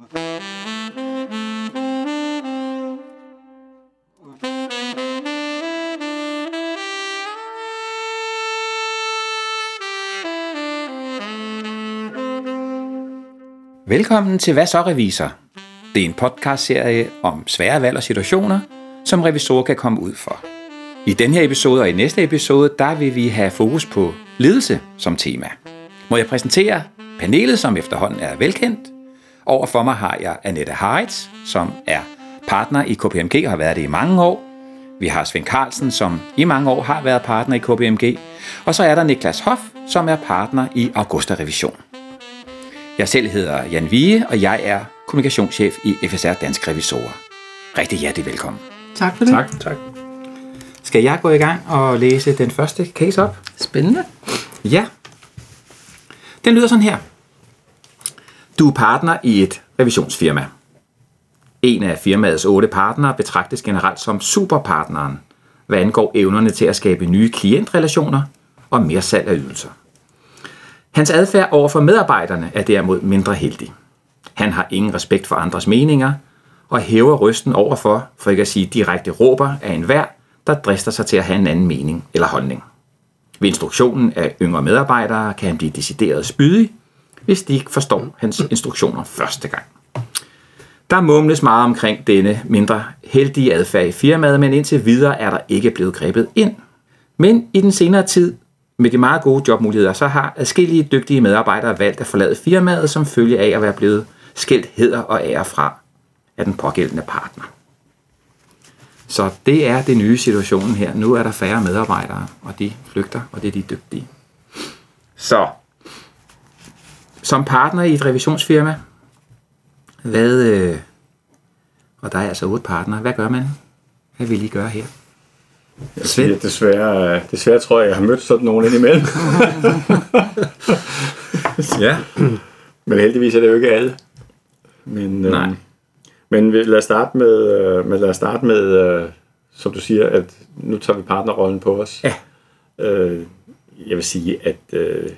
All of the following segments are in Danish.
Velkommen til Hvad så revisor? Det er en podcastserie om svære valg og situationer, som revisorer kan komme ud for. I den her episode og i næste episode, der vil vi have fokus på ledelse som tema. Må jeg præsentere panelet, som efterhånden er velkendt. Overfor mig har jeg Annette Harits, som er partner i KPMG og har været det i mange år. Vi har Svend Carlsen, som i mange år har været partner i KPMG. Og så er der Niklas Hoff, som er partner i Augusta Revision. Jeg selv hedder Jan Vige, og jeg er kommunikationschef i FSR Dansk Revisorer. Rigtig hjertelig velkommen. Tak for det. Tak, tak. Skal jeg gå i gang og læse den første case op? Spændende. Ja. Den lyder sådan her. Du er partner i et revisionsfirma. En af firmaets otte partnere betragtes generelt som superpartneren, hvad angår evnerne til at skabe nye klientrelationer og mere salg af ydelser. Hans adfærd over for medarbejderne er derimod mindre heldig. Han har ingen respekt for andres meninger, og hæver røsten overfor, for ikke at sige direkte råber af enhver, der drister sig til at have en anden mening eller holdning. Ved instruktionen af yngre medarbejdere kan han blive decideret spydig, hvis de ikke forstår hans instruktioner første gang. Der mumles meget omkring denne mindre heldige adfærd i firmaet, men indtil videre er der ikke blevet grebet ind. Men i den senere tid, med de meget gode jobmuligheder, så har adskillige dygtige medarbejdere valgt at forlade firmaet som følge af at være blevet skældt heder og ære fra af den pågældende partner. Så det er det nye situationen her. Nu er der færre medarbejdere, og de flygter, og det er de dygtige. Så, som partner i et revisionsfirma, hvad, øh, og der er altså otte partnere, hvad gør man? Hvad vil I gøre her? Jeg siger, desværre, øh, desværre tror jeg, jeg har mødt sådan nogen indimellem. Ja. Men heldigvis er det jo ikke alle. Men, Nej. Øh, men lad os starte med, øh, med, lad os starte med øh, som du siger, at nu tager vi partnerrollen på os. Ja. Øh, jeg vil sige, at øh,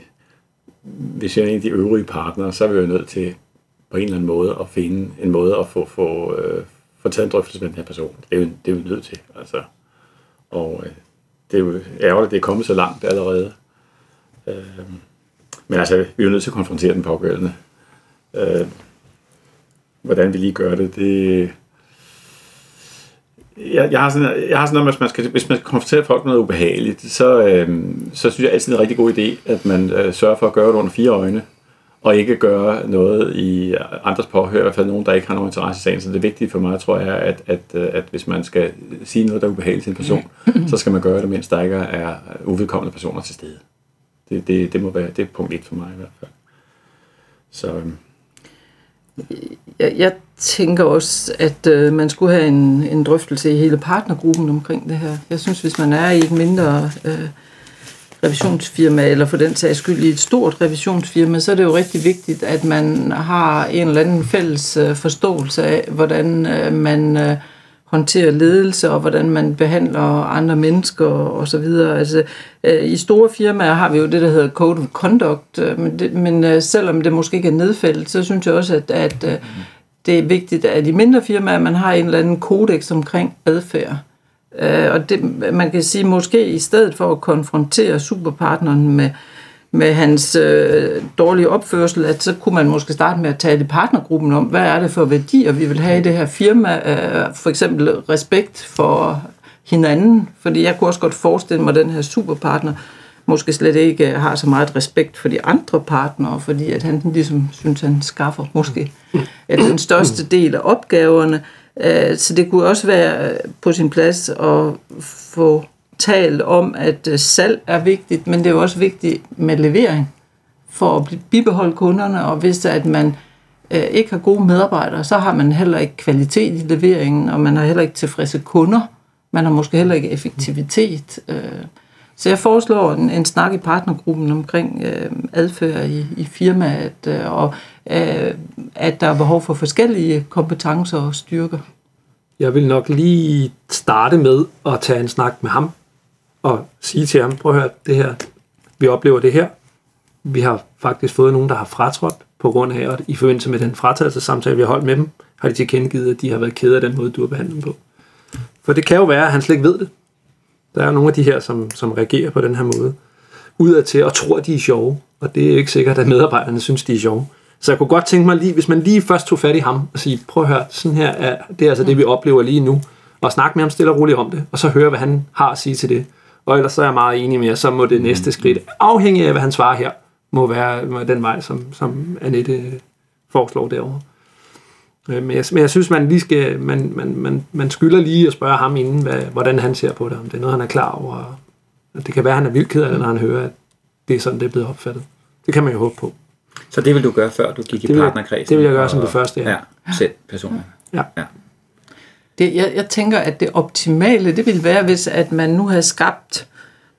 hvis jeg er en af de øvrige partnere, så er vi jo nødt til på en eller anden måde at finde en måde at få, få, øh, få taget en drøftelse med den her person. Det er jo, det er vi nødt til. Altså. Og øh, det er jo ærgerligt, at det er kommet så langt allerede. Øh, men altså, vi er jo nødt til at konfrontere den pågældende. Øh, hvordan vi lige gør det, det... Jeg, jeg, har sådan, jeg har sådan noget, hvis man skal, hvis man skal konfrontere folk med noget ubehageligt, så, øh, så synes jeg altid, det er en rigtig god idé, at man øh, sørger for at gøre det under fire øjne, og ikke gøre noget i andres påhør, i hvert fald nogen, der ikke har nogen interesse i sagen. Så det vigtige for mig, tror jeg, at, at, øh, at hvis man skal sige noget, der er ubehageligt til en person, så skal man gøre det, mens der ikke er uvedkommende personer til stede. Det, det, det må være det er punkt et for mig i hvert fald. Så øhm, jeg, jeg tænker også, at øh, man skulle have en, en drøftelse i hele partnergruppen omkring det her. Jeg synes, hvis man er i et mindre øh, revisionsfirma, eller for den sags skyld i et stort revisionsfirma, så er det jo rigtig vigtigt, at man har en eller anden fælles øh, forståelse af, hvordan øh, man øh, håndterer ledelse, og hvordan man behandler andre mennesker og så videre. Altså, øh, I store firmaer har vi jo det, der hedder Code of Conduct, øh, men, det, men øh, selvom det måske ikke er nedfældet, så synes jeg også, at, at øh, det er vigtigt, at i mindre firmaer, man har en eller anden kodex omkring adfærd. Øh, og det, man kan sige, måske i stedet for at konfrontere superpartneren med, med hans øh, dårlige opførsel, at så kunne man måske starte med at tale i partnergruppen om, hvad er det for værdier, vi vil have i det her firma. Øh, for eksempel respekt for hinanden, fordi jeg kunne også godt forestille mig, at den her superpartner måske slet ikke har så meget respekt for de andre partnere, fordi at han ligesom synes, han skaffer måske at den største del af opgaverne. Øh, så det kunne også være på sin plads at få talt om, at øh, salg er vigtigt, men det er jo også vigtigt med levering for at bibeholde kunderne, og hvis at man øh, ikke har gode medarbejdere, så har man heller ikke kvalitet i leveringen, og man har heller ikke tilfredse kunder. Man har måske heller ikke effektivitet. Øh. Så jeg foreslår en, en snak i partnergruppen omkring øh, adfærd i, i firmaet, øh, og øh, at der er behov for forskellige kompetencer og styrker. Jeg vil nok lige starte med at tage en snak med ham og sige til ham, prøv at høre det her, vi oplever det her. Vi har faktisk fået nogen, der har fratrådt på grund af, at i forbindelse med den fratagelsesamtale, vi har holdt med dem, har de tilkendegivet, at de har været kede af den måde, du har behandlet dem på. For det kan jo være, at han slet ikke ved det. Der er nogle af de her, som, som reagerer på den her måde, udadtil og tror, at de er sjove. Og det er ikke sikkert, at medarbejderne synes, de er sjove. Så jeg kunne godt tænke mig lige, hvis man lige først tog fat i ham og sige, prøv at høre, sådan her er, det er altså det, vi oplever lige nu. Og snakke med ham stille og roligt om det, og så høre, hvad han har at sige til det. Og ellers så er jeg meget enig med jer, så må det næste skridt, afhængig af, hvad han svarer her, må være den vej, som, som Annette foreslår derovre. Øh, Men jeg, men jeg synes, man lige skal, man, man, man, man skylder lige at spørge ham inden, hvad, hvordan han ser på det, om det er noget, han er klar over. Og Det kan være, han er vildt ked af det, når han hører, at det er sådan, det er blevet opfattet. Det kan man jo håbe på. Så det vil du gøre, før du gik i jeg- partnerkredsen? det vil jeg gøre og- som det første, ja. Ja, selv personligt. Ja. ja. Det, jeg, jeg tænker, at det optimale, det ville være, hvis at man nu havde skabt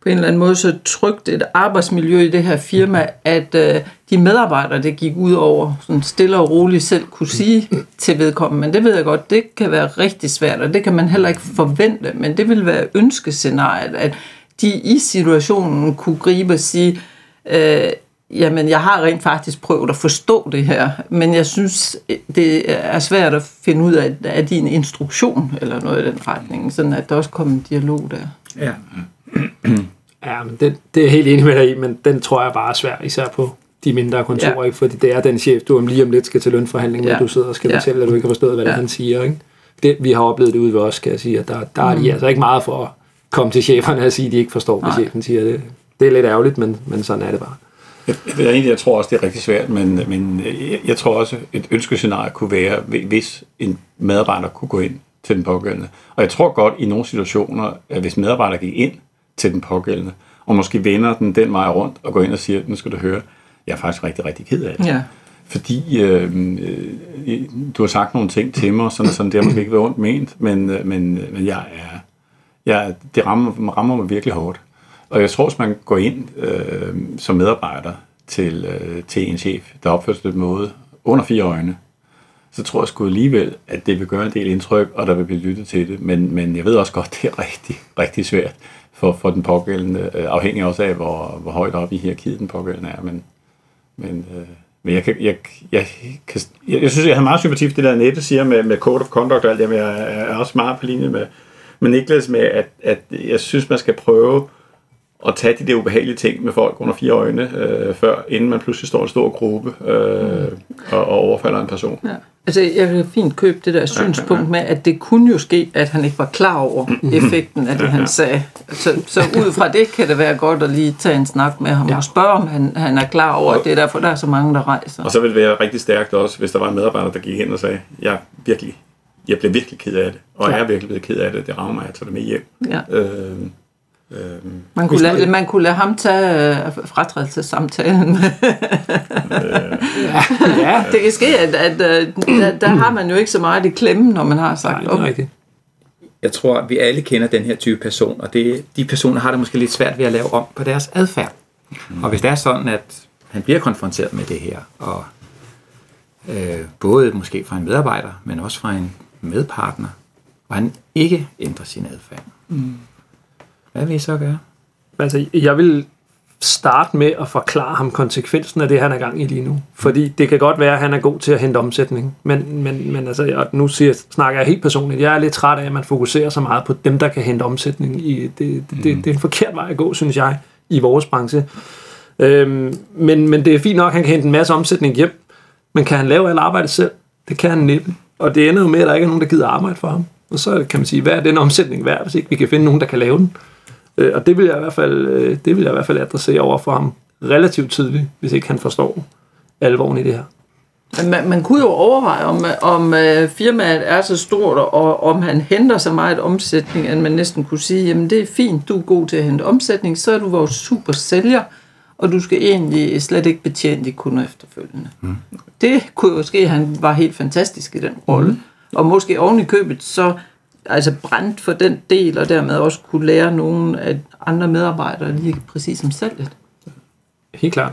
på en eller anden måde så trygt et arbejdsmiljø i det her firma, at øh, de medarbejdere, det gik ud over, sådan stille og roligt selv kunne sige til vedkommende. Men det ved jeg godt, det kan være rigtig svært, og det kan man heller ikke forvente, men det vil være ønskescenariet, at de i situationen kunne gribe og sige, øh, jamen jeg har rent faktisk prøvet at forstå det her, men jeg synes, det er svært at finde ud af, er de en instruktion eller noget i den retning, sådan at der også kommer en dialog der. ja. Ja, men det, det er jeg helt enig med dig i, men den tror jeg bare er svær, især på de mindre kontorer, Ja. ikke? fordi det er den chef, du om lige om lidt skal til lønforhandling, ja. Ja. hvor du sidder og skal Ja. fortælle, at du ikke har forstået, hvad ja. det han siger. Ikke? Det, vi har oplevet det ude ved os, skal jeg sige, at der, der er de altså ikke meget for at komme til cheferne og sige, at de ikke forstår, hvad Nej. chefen siger. Det, det er lidt ærgerligt, men, men sådan er det bare. Jeg, jeg, egentlig, jeg tror også, det er rigtig svært, men, men jeg, jeg tror også, et ønskescenarie kunne være, hvis en medarbejder kunne gå ind til den pågældende. Og jeg tror godt i nogle situationer, at hvis medarbejder gik ind til den pågældende, og måske vender den den vej rundt og går ind og siger, nu skal du høre, jeg er faktisk rigtig, rigtig ked af det. Ja. Fordi øh, øh, du har sagt nogle ting til mig, sådan, sådan det har måske ikke været ondt ment, men, øh, men, men jeg er, jeg, det rammer, rammer mig virkelig hårdt. Og jeg tror, hvis man går ind øh, som medarbejder til, øh, til en chef, der opfører sig på den måde under fire øjne, så tror jeg sgu alligevel, at det vil gøre en del indtryk, og der vil blive lyttet til det. Men, men jeg ved også godt, det er rigtig, rigtig svært for, for den pågældende, øh, afhængig også af, hvor, hvor højt op i hierarkiet den pågældende er. Men, men, øh, men jeg, kan, jeg, jeg, kan, jeg, jeg synes, jeg har meget sympati for det der Nette siger med, med code of conduct og alt det, men jeg er også meget på linje med, med Niklas med, at, at jeg synes, man skal prøve at tage de der ubehagelige ting med folk under fire øjne, øh, før, inden man pludselig står i en stor gruppe øh, og, og overfalder en person. Ja. Altså, jeg vil fint købe det der synspunkt med, at det kunne jo ske, at han ikke var klar over effekten af det, han sagde. Så, så ud fra det kan det være godt at lige tage en snak med ham Ja. og spørge, om han, han er klar over, at det er derfor, der er så mange, der rejser. Og så ville det være rigtig stærkt også, hvis der var en medarbejder, der gik hen og sagde, jeg virkelig, jeg blev virkelig ked af det, og jeg er virkelig blevet ked af det, det rammer mig, jeg tager det med hjem. Ja. Øh, øh, Man kunne, lade, man kunne lade ham tage øh, fratrædelsessamtalen. Ja, det kan ske, at, at øh, der, der har man jo ikke så meget i klemme, når man har Nej, sagt det op. er rigtigt. Jeg tror, at vi alle kender den her type person, og det, de personer har det måske lidt svært ved at lave om på deres adfærd. Mm. Og hvis det er sådan, at han bliver konfronteret med det her, og øh, både måske fra en medarbejder, men også fra en medpartner, og han ikke ændrer sin adfærd, mm. Hvad vil I så gøre? Altså, jeg vil starte med at forklare ham konsekvensen af det, han er gang i lige nu. Fordi det kan godt være, at han er god til at hente omsætning. Men, men, men altså, og nu siger, snakker jeg helt personligt. Jeg er lidt træt af, at man fokuserer så meget på dem, der kan hente omsætning. I, det, det, det, det er en forkert vej at gå, synes jeg, i vores branche. Øhm, men, men det er fint nok, at han kan hente en masse omsætning hjem. Men kan han lave alt arbejdet selv? Det kan han næppe. Og det ender jo med, at der ikke er nogen, der gider arbejde for ham. Og så kan man sige, hvad er den omsætning værd, hvis ikke vi kan finde nogen, der kan lave den? Øh, og det vil jeg i hvert fald, øh, det vil jeg i hvert fald adressere over for ham relativt tidligt, hvis ikke han forstår alvoren i det her. Men Man, man kunne jo overveje, om, om øh, firmaet er så stort, og om han henter så meget omsætning, at man næsten kunne sige, jamen det er fint, du er god til at hente omsætning, så er du vores super sælger, og du skal egentlig slet ikke betjene de kunder efterfølgende. Mm. Det kunne jo ske, at han var helt fantastisk i den rolle. Mm. Og måske oven i købet så altså brændt for den del, og dermed også kunne lære nogle af andre medarbejdere lige præcis som salget. Helt klart.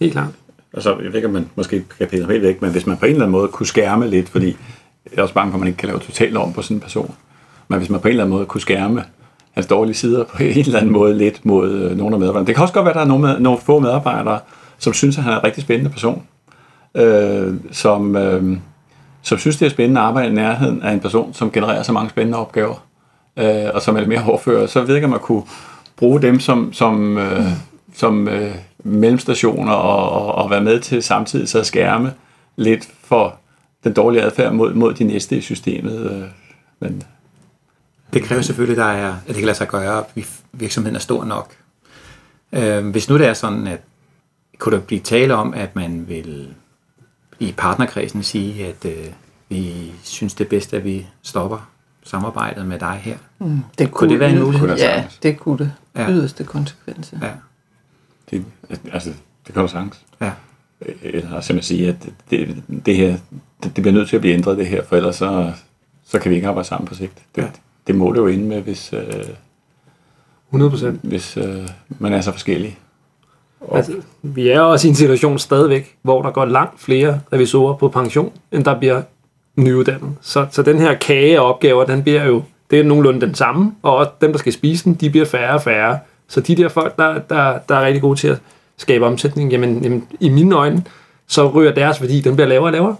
Helt klart. Altså, jeg ved ikke, om man måske kan pille helt væk, men hvis man på en eller anden måde kunne skærme lidt, fordi jeg er også bange for, at man ikke kan lave totalt om på sådan en person. Men hvis man på en eller anden måde kunne skærme hans dårlige sider på en eller anden måde lidt mod øh, nogle af medarbejderne. Det kan også godt være, at der er nogle, med, nogle få medarbejdere, som synes, at han er en rigtig spændende person. øh, som, øh, som synes, det er spændende at arbejde i nærheden af en person, som genererer så mange spændende opgaver, øh, og som er lidt mere hårdfører, så ved jeg ikke, om man kunne bruge dem som, som, øh, som øh, mellemstationer og, og, og være med til samtidig så at skærme lidt for den dårlige adfærd mod, mod de næste i systemet. Øh, men Det kræver selvfølgelig, der er, at det kan lade sig gøre, at virksomheden er stor nok. Øh, hvis nu det er sådan, at kunne der blive tale om, at man vil i partnerkredsen sige, at øh, vi synes det er bedst, at vi stopper samarbejdet med dig her. Det Kunne det være en mulighed? Kunne det Ja, det kunne det. Ja. Yderste konsekvenser. Ja, det, altså, det kan du sagtens. ja. Eller simpelthen sige, at det, det her, det, det bliver nødt til at blive ændret det her, for ellers så, så kan vi ikke arbejde sammen på sigt. Det, Ja. det må det jo ende med, hvis, øh, 100 procent. hvis øh, man er så forskellig. Altså, vi er også i en situation stadigvæk, hvor der går langt flere revisorer på pension, end der bliver nyuddannet. Så, så den her kage af opgaver, den bliver jo, det er nogenlunde den samme, og også dem, der skal spise den, de bliver færre og færre. Så de der folk, der, der, der er rigtig gode til at skabe omsætning, jamen, jamen i mine øjne, så ryger deres værdi, den bliver lavere og lavere.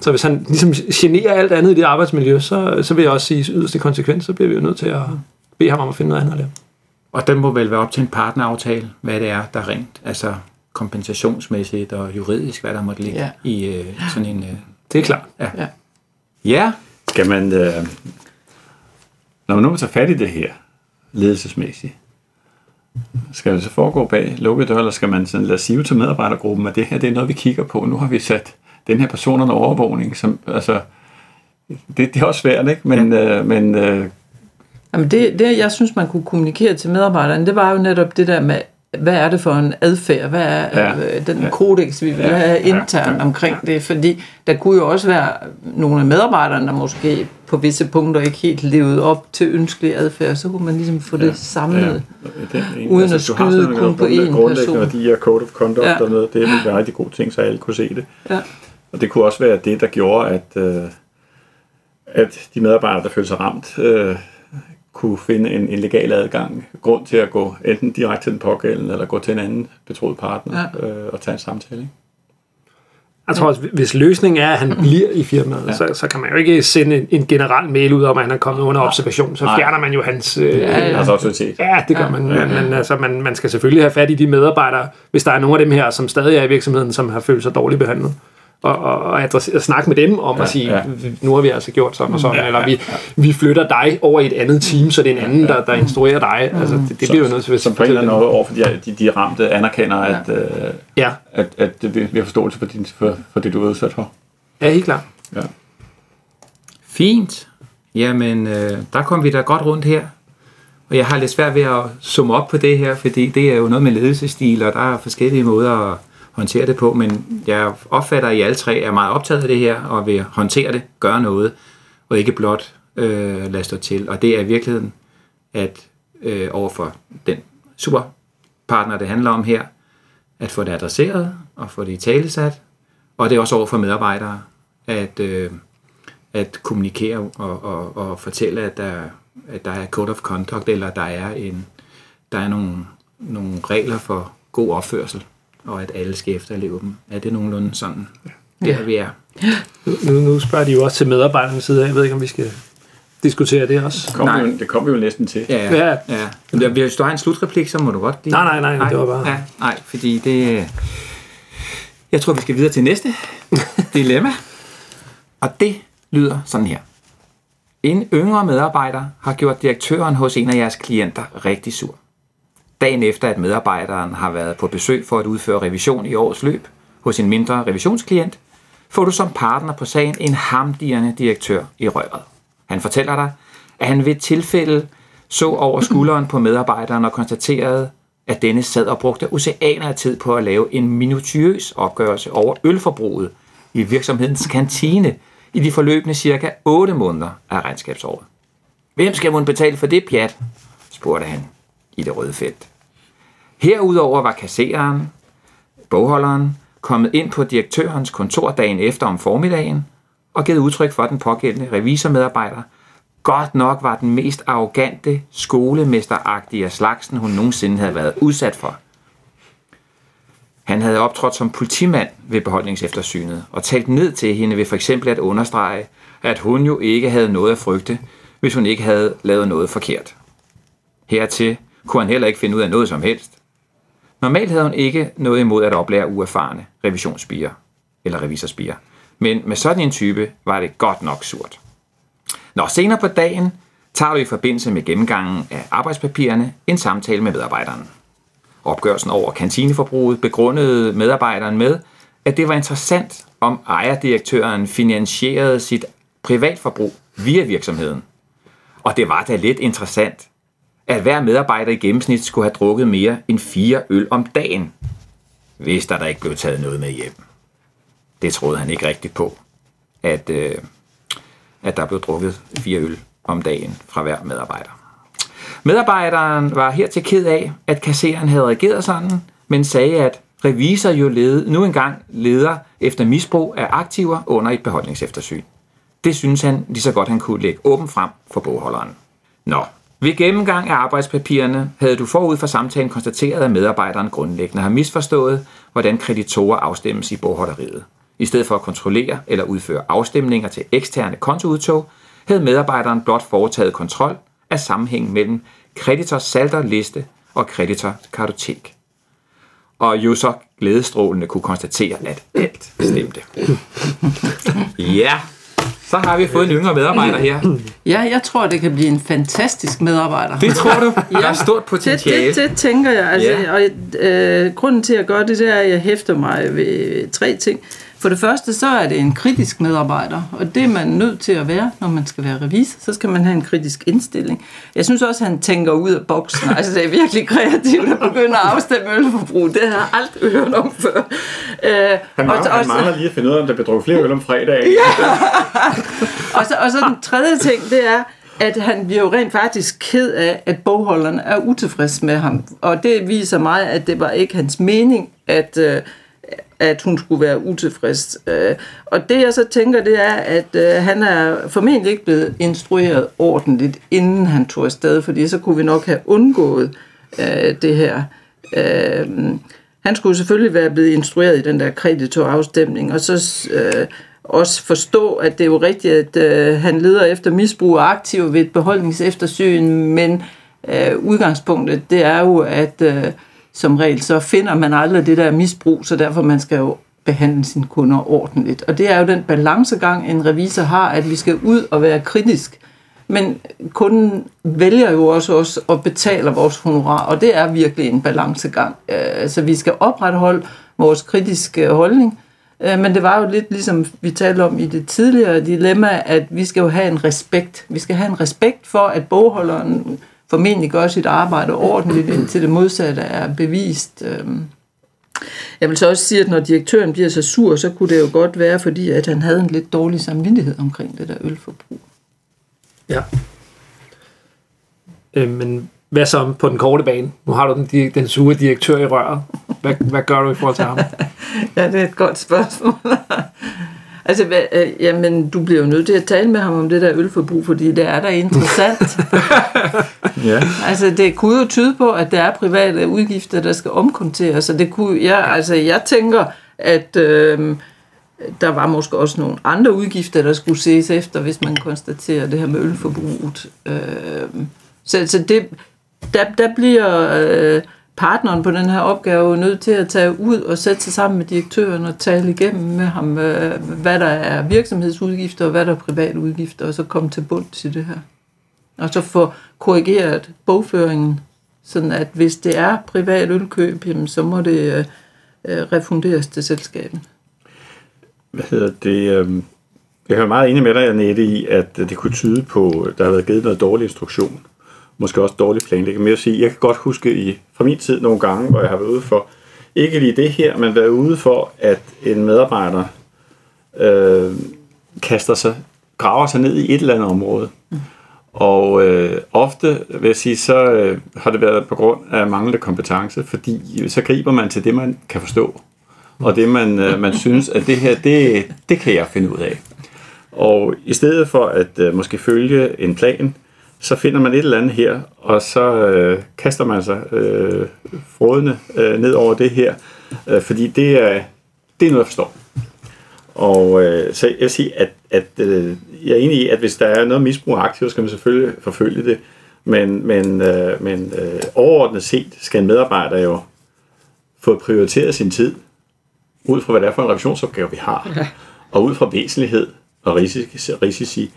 Så hvis han ligesom generer alt andet i det arbejdsmiljø, så, så vil jeg også sige, at yderste konsekvens, så bliver vi jo nødt til at bede ham om at finde noget andet at lave. Og den må vel være op til en partneraftale, hvad det er, der er rent, altså kompensationsmæssigt og juridisk, hvad der måtte ligge Ja. i øh, sådan en... Øh, Det er klart. Ja. ja, Skal man, øh, når man nu tager fat i det her, ledelsesmæssigt, skal det så foregå bag lukkede døre, eller skal man sådan lade sige til medarbejdergruppen, at det her det er noget, vi kigger på. Nu har vi sat den her person under overvågning, som, altså, det, det er også svært, ikke? Men, ja. øh, men øh, Jamen det, det, jeg synes, man kunne kommunikere til medarbejderne, det var jo netop det der med, hvad er det for en adfærd? Hvad er Ja. ja. den Ja. ja. kodex, vi vil Ja. have Ja. internt Ja. omkring det? Fordi der kunne jo også være nogle af medarbejderne, der måske på visse punkter ikke helt levede op til ønskelig adfærd. Så kunne man ligesom få det samlet. Ja, det er en- Uden at du har skyde kun nogle på én person. værdier, code of conduct Ja. ja. og noget, det ville være rigtig god ting, så alle kunne se det. Ja. Og det kunne også være det, der gjorde, at, øh, at de medarbejdere, der følte sig ramt, øh, kunne finde en, en legal adgang, grund til at gå enten direkte til den pågældende, eller gå til en anden betroet partner ja. øh, og tage en samtale. Ikke? Jeg tror også, hvis løsningen er, at han bliver i firmaet, ja. så, så kan man jo ikke sende en, en generel mail ud om, at han er kommet under observation. Så fjerner man jo hans... Øh, Ja, ja. Altså autoritet. Ja, det gør man. Men, men altså, man, man skal selvfølgelig have fat i de medarbejdere, hvis der er nogle af dem her, som stadig er i virksomheden, som har følt sig dårligt behandlet. Og, og, og adresse, snakke med dem om ja, at sige, ja. ja. nu har vi altså gjort sådan og sådan, Ja, ja, eller ja, vi, vi flytter dig over i et andet team, så det er en anden, der, der instruerer dig. Altså, det, det bliver jo nødt til at Som på en eller anden måde over for de, de, de ramte anerkender, at, øh, Ja, at, at vi vi har forståelse for, din, for, for det, du er udsat for. ja, helt klart. Ja. Fint. Jamen, øh, der kom vi da godt rundt her. Og jeg har lidt svært ved at summe op på det her, fordi det er jo noget med ledelsesstil, og der er forskellige måder at håndtere det på, men jeg opfatter, at I alle tre er meget optaget af det her, og vil håndtere det, gøre noget, og ikke blot øh, lade stå til. Og det er i virkeligheden, at øh, overfor den superpartner, det handler om her, at få det adresseret, og få det i talesat, og det er også over for medarbejdere, at, øh, at kommunikere og, og, og fortælle, at der, at der er code of conduct, eller der er, en, der er nogle, nogle regler for god opførsel, og at alle skal efterleve dem. Er det nogenlunde sådan, der Ja. vi er? Nu, nu spørger de jo også til medarbejdernes side af. Jeg ved ikke, om vi skal diskutere det også. Det kom, Nej. vi jo, det kom vi jo næsten til. Ja, Ja. ja. ja. Men hvis du har en slutreplik, så må du godt lige... Nej, nej, nej, det var bare- Ja, nej, fordi det... Jeg tror, vi skal videre til næste dilemma. Og det lyder sådan her. En yngre medarbejder har gjort direktøren hos en af jeres klienter rigtig sur. Dagen efter, at medarbejderen har været på besøg for at udføre revision i årets løb hos en mindre revisionsklient, får du som partner på sagen en hamdierende direktør i røret. Han fortæller dig, at han ved et tilfælde så over skulderen på medarbejderen og konstaterede, at denne sad og brugte oceaner af tid på at lave en minutiøs opgørelse over ølforbruget i virksomhedens kantine i de forløbende cirka 8 måneder af regnskabsåret. Hvem skal man betale for det pjat? spurgte han i det røde felt. Herudover var kassereren, bogholderen, kommet ind på direktørens kontor dagen efter om formiddagen og givet udtryk for, den pågældende revisormedarbejder godt nok var den mest arrogante, skolemesteragtige af slagsen, hun nogensinde havde været udsat for. Han havde optrådt som politimand ved beholdningseftersynet og talt ned til hende ved for eksempel at understrege, at hun jo ikke havde noget at frygte, hvis hun ikke havde lavet noget forkert. Hertil kunne han heller ikke finde ud af noget som helst. Normalt havde hun ikke noget imod at oplære uerfarne revisionsspiger eller revisorspiger, men med sådan en type var det godt nok surt. Når senere på dagen tager du i forbindelse med gennemgangen af arbejdspapirerne en samtale med medarbejderen. Opgørelsen over kantineforbruget begrundede medarbejderen med, at det var interessant, om ejerdirektøren finansierede sit privatforbrug via virksomheden. Og det var da lidt interessant, at hver medarbejder i gennemsnit skulle have drukket mere end fire øl om dagen, hvis der, da ikke blev taget noget med hjem. Det troede han ikke rigtigt på, at, øh, at der blev drukket fire øl om dagen fra hver medarbejder. Medarbejderen var her til ked af, at kasseren havde reageret sådan, men sagde, at revisor jo led, nu engang leder efter misbrug af aktiver under et beholdningseftersyn. Det synes han lige så godt, han kunne lægge åben frem for bogholderen. Nå, ved gennemgang af arbejdspapirerne havde du forud for samtalen konstateret, at medarbejderen grundlæggende har misforstået, hvordan kreditorer afstemmes i bogholderiet. I stedet for at kontrollere eller udføre afstemninger til eksterne kontoudtog, havde medarbejderen blot foretaget kontrol af sammenhængen mellem kreditors salderliste og kreditors kartotek. Og jo så glædestrålende kunne konstatere, at alt stemte. Ja, så har vi fået en yngre medarbejder her. Ja, jeg tror, det kan blive en fantastisk medarbejder. Det tror du? Der er stort det, potentiale. det, det tænker jeg. Altså, Ja. Og øh, grunden til at gøre det, det er, at jeg hæfter mig ved tre ting. For det første, så er det en kritisk medarbejder, og det er man nødt til at være, når man skal være revisor. Så skal man have en kritisk indstilling. Jeg synes også, at han tænker ud af boksen. Altså, det er virkelig kreativt at begynde at afstemme ølforbrug. Det har jeg aldrig hørt om før. Øh, Han, mangler, og- han og- mangler lige at finde ud af, om der bliver drukket flere øl om fredagen. Og så, og så den tredje ting, det er, at han bliver jo rent faktisk ked af, at bogholderen er utilfreds med ham. Og det viser mig, at det var ikke hans mening, at, øh, at hun skulle være utilfreds. Øh, og det jeg så tænker, det er, at øh, han er formentlig ikke blevet instrueret ordentligt, inden han tog afsted, fordi så kunne vi nok have undgået øh, det her. Han skulle selvfølgelig være blevet instrueret i den der kreditorafstemning, og så også forstå, at det er jo rigtigt, at han leder efter misbrug af aktiver ved et beholdningseftersyn, men udgangspunktet, det er jo, at som regel, så finder man aldrig det der misbrug, så derfor man skal jo behandle sine kunder ordentligt. Og det er jo den balancegang, en revisor har, at vi skal ud og være kritisk, men kunden vælger jo også os og betaler vores honorar, og det er virkelig en balancegang. Øh, så vi skal opretholde vores kritiske holdning, øh, men det var jo lidt ligesom vi talte om i det tidligere dilemma, at vi skal jo have en respekt. Vi skal have en respekt for, at bogholderen formentlig gør sit arbejde ordentligt, indtil det modsatte er bevist. Øhm, Jeg vil så også sige, at når direktøren bliver så sur, så kunne det jo godt være, fordi at han havde en lidt dårlig samvittighed omkring det der ølforbrug. Ja. Øh, men hvad så på den korte bane? Nu har du den, den sure direktør i røret. Hvad, hvad gør du i forhold til ham? Ja, det er et godt spørgsmål. altså, hvad, øh, jamen, du bliver jo nødt til at tale med ham om det der ølforbrug, fordi det er da interessant. Ja. altså, det kunne jo tyde på, at der er private udgifter, der skal omkonteres. Så det kunne, jeg, altså, jeg tænker, at øh, der var måske også nogle andre udgifter, der skulle ses efter, hvis man konstaterer det her med ølforbruget. Øh, så, så det, der, der bliver øh, partneren på den her opgave nødt til at tage ud og sætte sig sammen med direktøren og tale igennem med ham, øh, hvad der er virksomhedsudgifter og hvad der er private udgifter, og så komme til bund til det her. Og så få korrigeret bogføringen, sådan at hvis det er privat ølkøb, jamen, så må det øh, øh, refunderes til selskabet. Hvad hedder det? øhm, Jeg er meget enig med dig, Annette, i, at det kunne tyde på, at der har været givet noget dårlig instruktion. Måske også dårlig planlægning. Men jeg, sige, jeg kan godt huske i, fra min tid nogle gange, hvor jeg har været ude for, ikke lige det her, men været ude for, at en medarbejder øh, kaster sig, graver sig ned i et eller andet område. Og øh, ofte, vil jeg sige, så øh, har det været på grund af manglende kompetence, fordi så griber man til det, man kan forstå. Og det, man, øh, man synes, at det her, det, det kan jeg finde ud af. Og i stedet for at øh, måske følge en plan, så finder man et eller andet her, og så øh, kaster man sig øh, frodende øh, ned over det her, øh, fordi det er, det er noget, jeg forstår. Og øh, så jeg vil sige, at, at øh, jeg er enig i, at hvis der er noget misbrug aktivt, skal man selvfølgelig forfølge det, men, men, øh, men øh, overordnet set skal en medarbejder jo få prioriteret sin tid, ud fra hvad det er for en revisionsopgave, vi har, ja. og ud fra væsentlighed og risici, risici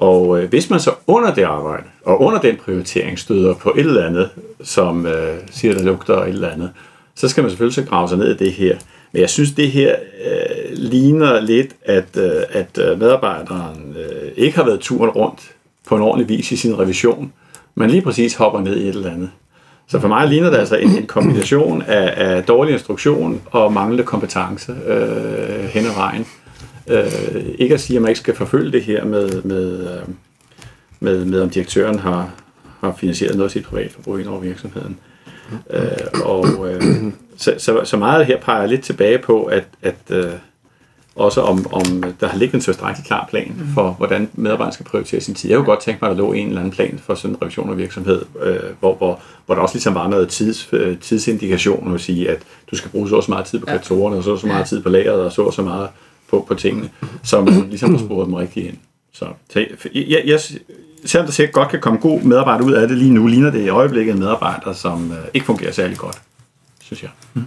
og øh, hvis man så under det arbejde, og under den prioritering støder på et eller andet, som øh, siger, der lugter et eller andet, så skal man selvfølgelig så grave sig ned i det her. Men jeg synes, det her øh, ligner lidt, at, øh, at øh, medarbejderen øh, ikke har været turen rundt på en ordentlig vis i sin revision, men lige præcis hopper ned i et eller andet. Så for mig ligner det altså en, en kombination af, af dårlig instruktion og manglende kompetence øh, hen ad vejen. Øh, ikke at sige, at man ikke skal forfølge det her med, med, øh, med, med om direktøren har, har finansieret noget af sit privatforbrug ind over virksomheden. Øh, og øh, så, så, så meget her peger lidt tilbage på, at, at øh, også om, om der har ligget en tilstrækkelig klar plan for, hvordan medarbejderne skal prioritere sin tid. Jeg kunne godt tænke mig, at der lå en eller anden plan for sådan en revision af virksomhed, øh, hvor, hvor, hvor der også ligesom var noget tids, øh, tidsindikation, at sige, at du skal bruge så og så meget tid på kreatorerne, og så og så meget tid på lageret, og så og så meget på, på tingene, man ligesom har sporet dem rigtigt ind. Så, så jeg, jeg, selvom der sikkert godt kan komme god medarbejder ud af det lige nu, ligner det i øjeblikket en medarbejder, som øh, ikke fungerer særlig godt, synes jeg. Mm.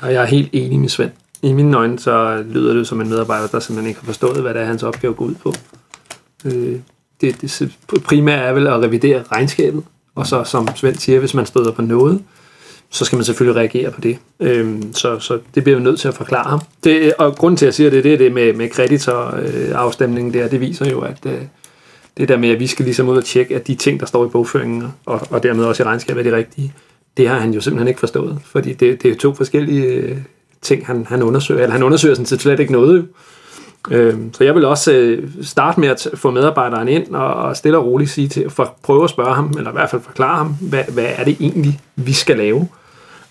Og jeg er helt enig med Svend. I mine øjne, så lyder det som en medarbejder, der simpelthen ikke har forstået, hvad det er, hans opgave går ud på. Øh, det, det primære er vel at revidere regnskabet, og så, som Svend siger, hvis man støder på noget, så skal man selvfølgelig reagere på det. Øhm, så, så det bliver vi nødt til at forklare ham. Det, og grunden til, at jeg siger det, det er det med, med kreditorafstemningen øh, der. Det viser jo, at øh, det der med, at vi skal ligesom ud og tjekke, at de ting, der står i bogføringen, og, og dermed også i regnskabet, er de rigtige, det har han jo simpelthen ikke forstået. Fordi det, det er to forskellige øh, ting, han, han undersøger. Eller han undersøger sådan set slet ikke noget jo. Øhm, så jeg vil også øh, starte med at få medarbejderen ind og, og stille og roligt sige til, for prøve at spørge ham, eller i hvert fald forklare ham, hvad, hvad er det egentlig, vi skal lave?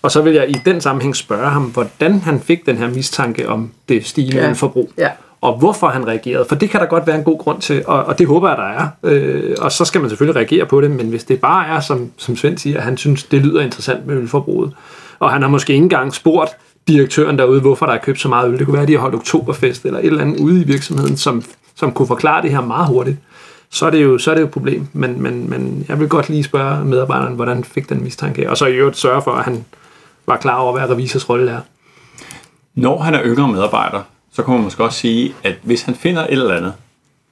Og så vil jeg i den sammenhæng spørge ham, hvordan han fik den her mistanke om det stigende ja. forbrug. Ja. Og hvorfor han reagerede. For det kan der godt være en god grund til, og, og det håber jeg, der er. Øh, og så skal man selvfølgelig reagere på det, men hvis det bare er, som, som Svend siger, at han synes, det lyder interessant med ølforbruget, og han har måske ikke engang spurgt direktøren derude, hvorfor der er købt så meget øl. Det kunne være, at de har holdt oktoberfest eller et eller andet ude i virksomheden, som, som kunne forklare det her meget hurtigt. Så er det jo, så er det jo et problem. Men, men, men jeg vil godt lige spørge medarbejderen, hvordan fik den mistanke. Og så i øvrigt sørge for, at han var klar over, hvad revisors rolle er. Når han er yngre medarbejder, så kan man måske også sige, at hvis han finder et eller andet,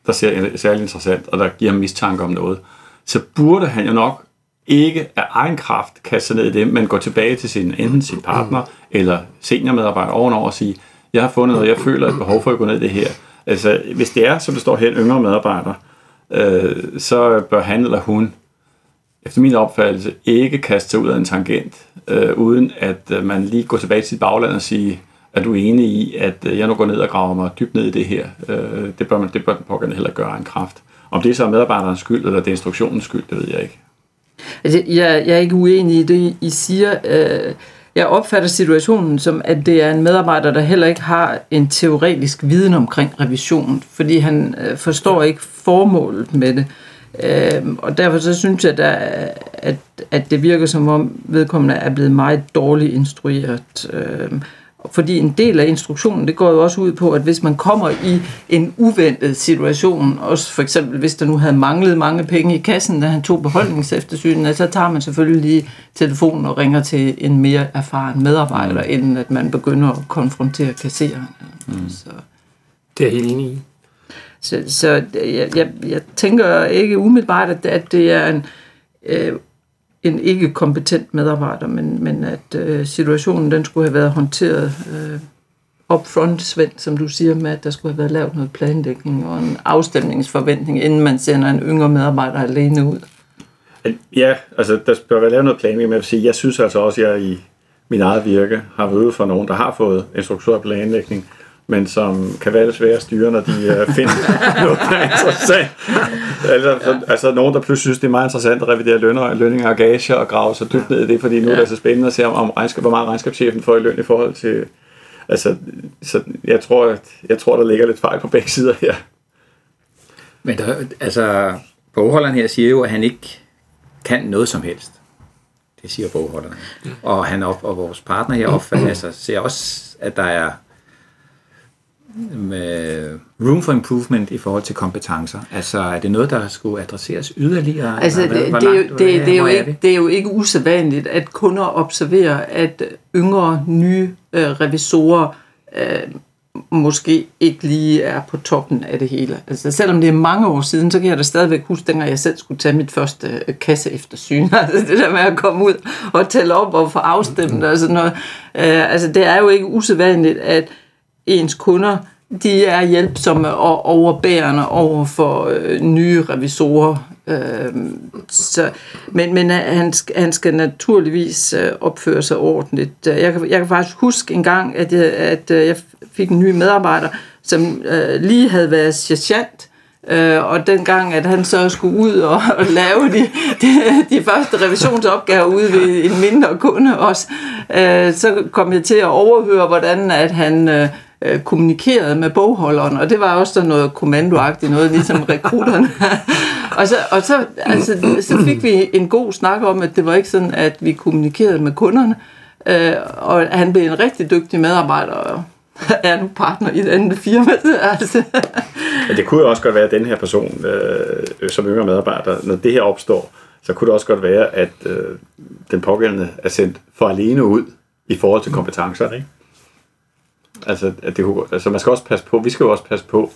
der ser særlig interessant, og der giver ham mistanke om noget, så burde han jo nok ikke af egen kraft kaste sig ned i det, men gå tilbage til sin, enten sin partner eller seniormedarbejder ovenover og sige, jeg har fundet noget, jeg føler et behov for at gå ned i det her. Altså, hvis det er, som det står her, en yngre medarbejder, øh, så bør han eller hun efter min opfattelse, ikke kaste sig ud af en tangent, øh, uden at øh, man lige går tilbage til sit bagland og siger, er du enig i, at øh, jeg nu går ned og graver mig dybt ned i det her? Øh, det, bør man, det bør den pågældende heller gøre en kraft. Om det så er medarbejderens skyld, eller det er instruktionens skyld, det ved jeg ikke. Altså, jeg, jeg er ikke uenig i det, I siger. Øh, jeg opfatter situationen som, at det er en medarbejder, der heller ikke har en teoretisk viden omkring revision, fordi han øh, forstår ikke formålet med det. Øhm, og derfor så synes jeg, der, at, at det virker som om vedkommende er blevet meget dårligt instrueret. Øhm, fordi en del af instruktionen, det går jo også ud på, at hvis man kommer i en uventet situation, også for eksempel hvis der nu havde manglet mange penge i kassen, da han tog beholdningseftersynet, så tager man selvfølgelig lige telefonen og ringer til en mere erfaren medarbejder, inden at man begynder at konfrontere kasseren. Mm. Så. Det er helt enig i. Så, så jeg, jeg, jeg tænker ikke umiddelbart, at, at det er en, øh, en ikke kompetent medarbejder, men, men at øh, situationen den skulle have været håndteret øh, upfront, Svend, som du siger, med at der skulle have været lavet noget planlægning og en afstemningsforventning, inden man sender en yngre medarbejder alene ud. Ja, altså der bør være lavet noget planlægning, men jeg vil sige, jeg synes altså også, at jeg i min eget virke har været ude for nogen, der har fået instruktør planlægning, men som kan være lidt svære at styre, når de uh, finder noget, der er interessant. altså, ja. altså nogen, der pludselig synes, det er meget interessant at revidere lønner, lønninger og gager og grave sig dybt ned i det, fordi nu ja. er det så spændende at se, om, om regnskab, hvor meget regnskabschefen får i løn i forhold til... Altså, så jeg tror, at, jeg tror, der ligger lidt fejl på begge sider her. Men der, altså, bogholderen her siger jo, at han ikke kan noget som helst. Det siger bogholderen. Og han op, og vores partner her opfatter, altså, ser også, at der er med room for improvement i forhold til kompetencer. Altså, er det noget, der skulle adresseres yderligere? Altså, det, det, er jo, det, det, er jo ikke, det er jo ikke usædvanligt, at kunder observerer, at yngre, nye øh, revisorer øh, måske ikke lige er på toppen af det hele. Altså, selvom det er mange år siden, så kan jeg da stadigvæk huske, dengang jeg selv skulle tage mit første øh, kasseeftersyn. Altså det der med at komme ud og tælle op og få afstemt og sådan noget. Øh, altså, det er jo ikke usædvanligt, at ens kunder de er hjælpsomme og overbærende over for øh, nye revisorer. Øh, så, men men øh, han, han skal naturligvis øh, opføre sig ordentligt. Øh, jeg kan, jeg kan faktisk huske en gang, at jeg, at øh, jeg fik en ny medarbejder, som øh, lige havde været sergeant, Øh, og dengang, at han så skulle ud og, og lave de, de, de første revisionsopgaver ude ved en mindre kunde også, øh, så kom jeg til at overhøre, hvordan at han øh, øh, kommunikerede med bogholderen, og det var også sådan noget kommandoagtigt, noget ligesom rekrutterne. og så, og så, altså, så fik vi en god snak om, at det var ikke sådan, at vi kommunikerede med kunderne, øh, og han blev en rigtig dygtig medarbejder, og er nu partner i et andet firma. Altså. Men det kunne jo også godt være, at den her person, øh, som yngre medarbejder, når det her opstår, så kunne det også godt være, at øh, den pågældende er sendt for alene ud i forhold til kompetencer, ikke? Altså, at det, kunne- altså man skal også passe på, vi skal jo også passe på,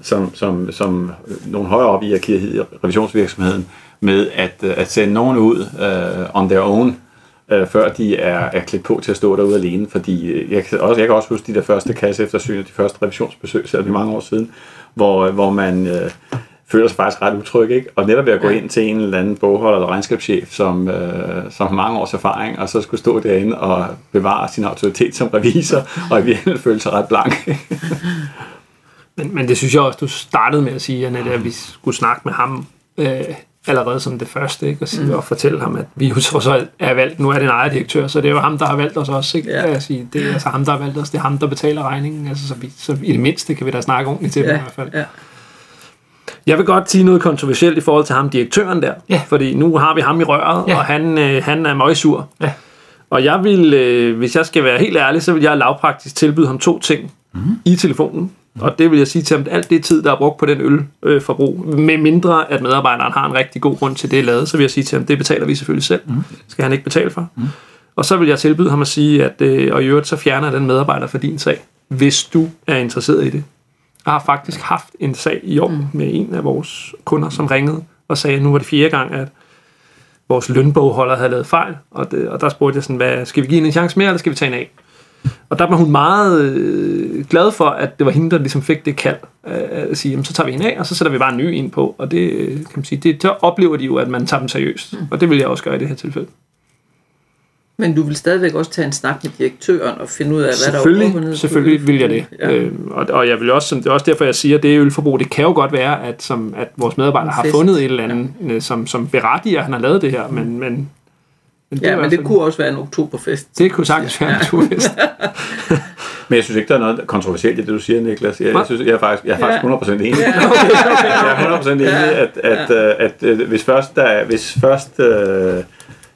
som, som, som nogle højere op i arkivet, i revisionsvirksomheden, med at, øh, at sende nogen ud uh, on their own, uh, før de er, er klædt på til at stå derude alene. Fordi jeg kan, også, jeg kan også huske de der første kasseeftersyn og de første revisionsbesøg, selvom det mange år siden, hvor, hvor man Uh, føler sig faktisk ret utryg. Ikke? Og netop ved at gå ind til en eller anden bogholder eller regnskabschef, som, øh, som har mange års erfaring, og så skulle stå derinde og bevare sin autoritet som revisor, og i virkeligheden føle sig ret blank. Men, men det synes jeg også, du startede med at sige, Annette, at vi skulle snakke med ham øh, allerede som det første, ikke? Og, sige, mm. og fortælle ham, at vi jo trods alt er valgt, nu er det en ejerdirektør, så det er jo ham, der har valgt os også, ikke? Ja. Ja. At sige, det er altså ham, der har valgt os, det er ham, der betaler regningen, altså, så, vi, så i det mindste kan vi da snakke ordentligt til dem i hvert fald. ja. Jeg vil godt sige noget kontroversielt i forhold til ham, direktøren der. Ja. Fordi nu har vi ham i røret, Ja. og han, øh, han er møgsur. Ja. Og jeg vil, øh, hvis jeg skal være helt ærlig, så vil jeg lavpraktisk tilbyde ham to ting mm. i telefonen. Og det vil jeg sige til ham, at alt det tid, der er brugt på den ølforbrug, øh, forbrug, med mindre at medarbejderen har en rigtig god grund til det lavet, så vil jeg sige til ham, det betaler vi selvfølgelig selv. Mm. Skal han ikke betale for. Mm. Og så vil jeg tilbyde ham at sige, at øh, og i øvrigt så fjerner den medarbejder for din sag, hvis du er interesseret i det. Jeg har faktisk haft en sag i år mm. med en af vores kunder, som ringede og sagde, at nu var det fjerde gang, at vores lønbogholder havde lavet fejl. Og, det, og der spurgte jeg sådan, hvad, skal vi give hende en chance mere, eller skal vi tage en af? Og der var hun meget øh, glad for, at det var hende, der ligesom fik det kald øh, at sige, jamen, så tager vi en af, og så sætter vi bare en ny ind på. Og det, øh, kan man sige, det, så oplever de jo, at man tager dem seriøst. Og det vil jeg også gøre i det her tilfælde. Men du vil stadigvæk også tage en snak med direktøren og finde ud af, hvad der er Selvfølgelig, selvfølgelig vil jeg det. Ja. Ja. Øhm, og, og jeg vil også, som- det er også derfor, jeg siger, at det ølforbrug, det kan jo godt være, at, som, at vores medarbejdere har fundet et eller andet, ja. som, som berettiger, at han har lavet det her, men, men, men Ja, er i men det fald- kunne også være en oktoberfest. det kunne sagtens være en turist. Men jeg synes ikke, der er noget kontroversielt i det, du siger, Niklas. Jeg, jeg, synes, jeg er faktisk, jeg er faktisk Ja. 100% enig. Jeg er 100% enig, at, at, at, at, at hvis først, der, er- hvis først, øh,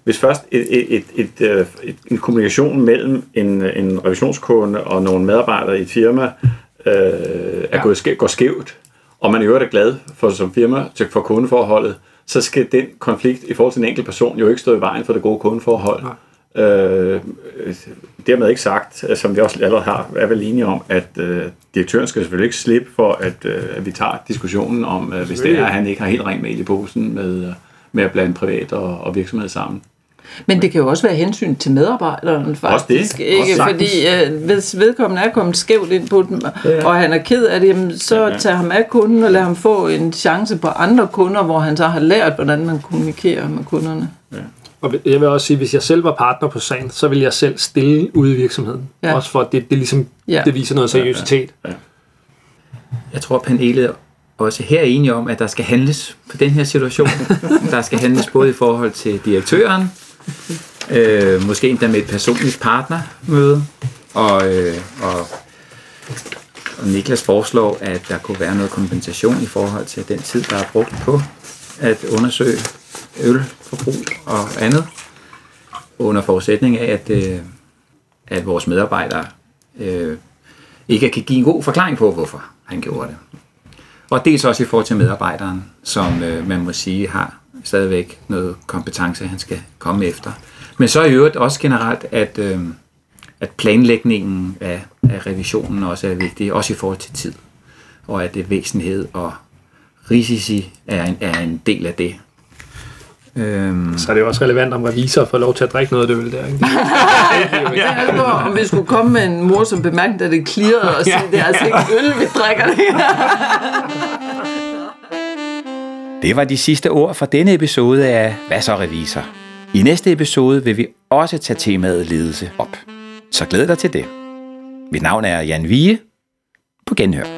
hvis først et, et, et, et, øh, et, en kommunikation mellem en, en revisionskunde og nogle medarbejdere i et firma øh, er Ja. gået skæv, går skævt, og man i øvrigt er glad for som firma til for kundeforholdet, så skal den konflikt i forhold til en enkelt person jo ikke stå i vejen for det gode kundeforhold. Øh, dermed ikke sagt, øh, som vi også allerede har, er vel enige om, at øh, direktøren skal selvfølgelig ikke slippe for, at, øh, at vi tager diskussionen om, øh, hvis det er, at han ikke har helt rent mel i posen med, øh, med at blande privat og, og virksomhed sammen. Men det kan jo også være hensyn til medarbejderen faktisk. det. Ikke? Også. Fordi øh, hvis vedkommende er kommet skævt ind på den, Ja. og han er ked af det, jamen, så Ja, ja. tager ham af kunden og lader ham få en chance på andre kunder, hvor han så har lært, hvordan man kommunikerer med kunderne. Og jeg vil også sige, hvis jeg selv var partner på sagen, så vil jeg selv stille ude i virksomheden. Ja. Ja. Også for, at det, det, ligesom, Ja. ja. det viser noget seriøsitet. Jeg tror, panelet også her er enige om, at der skal handles på den her situation. der skal handles både i forhold til direktøren, øh, måske endda med et personligt partnermøde, og, øh, og, og Niklas foreslår, at der kunne være noget kompensation i forhold til den tid, der er brugt på at undersøge ølforbrug og andet, under forudsætning af, at, øh, at vores medarbejdere øh, ikke kan give en god forklaring på, hvorfor han gjorde det. Og dels også i forhold til medarbejderen, som øh, man må sige har stadigvæk noget kompetence, han skal komme efter. Men så i øvrigt også generelt, at, øh, at planlægningen af, af revisionen også er vigtig, også i forhold til tid, og at det væsentlighed og risici er en, er en del af det. Øhm, Så er det jo også relevant, om revisor får lov til at drikke noget af det øl der. Ikke? Det er altså, om vi skulle komme med en morsom bemærkning, da det klirrede og sige, det er altså ikke øl, vi drikker det Det var de sidste ord fra denne episode af Hvad så revisor? I næste episode vil vi også tage temaet ledelse op. Så glæd dig til det. Mit navn er Jan Vige. På genhør.